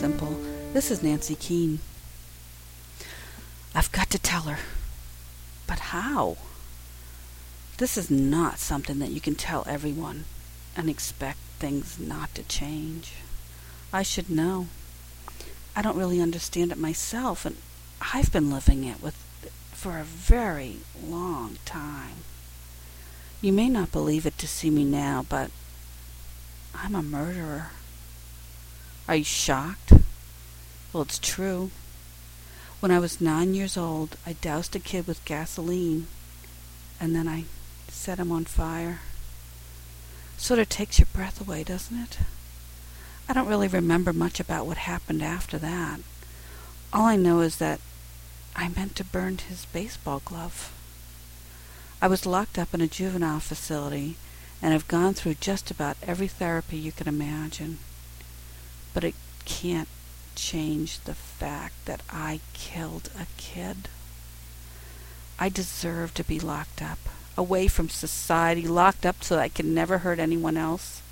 simple. This is Nancy Keane. I've got to tell her. But how? This is not something that you can tell everyone and expect things not to change. I should know. I don't really understand it myself, and I've been living it with for a very long time. You may not believe it to see me now, but I'm a murderer. Are you shocked? Well, it's true. When I was nine years old, I doused a kid with gasoline, and then I set him on fire. Sort of takes your breath away, doesn't it? I don't really remember much about what happened after that. All I know is that I meant to burn his baseball glove. I was locked up in a juvenile facility and have gone through just about every therapy you can imagine. But it can't change the fact that I killed a kid. I deserve to be locked up, away from society, locked up so I can never hurt anyone else.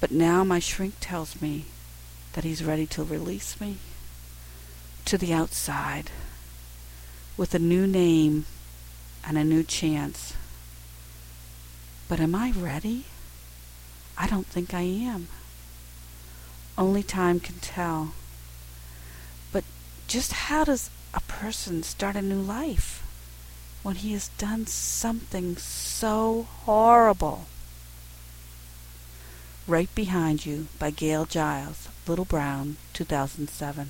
But now my shrink tells me that he's ready to release me to the outside with a new name and a new chance. But am I ready? I don't think I am. Only time can tell. But just how does a person start a new life when he has done something so horrible? Right Behind You by Gail Giles, Little Brown, 2007.